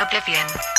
Oblivion.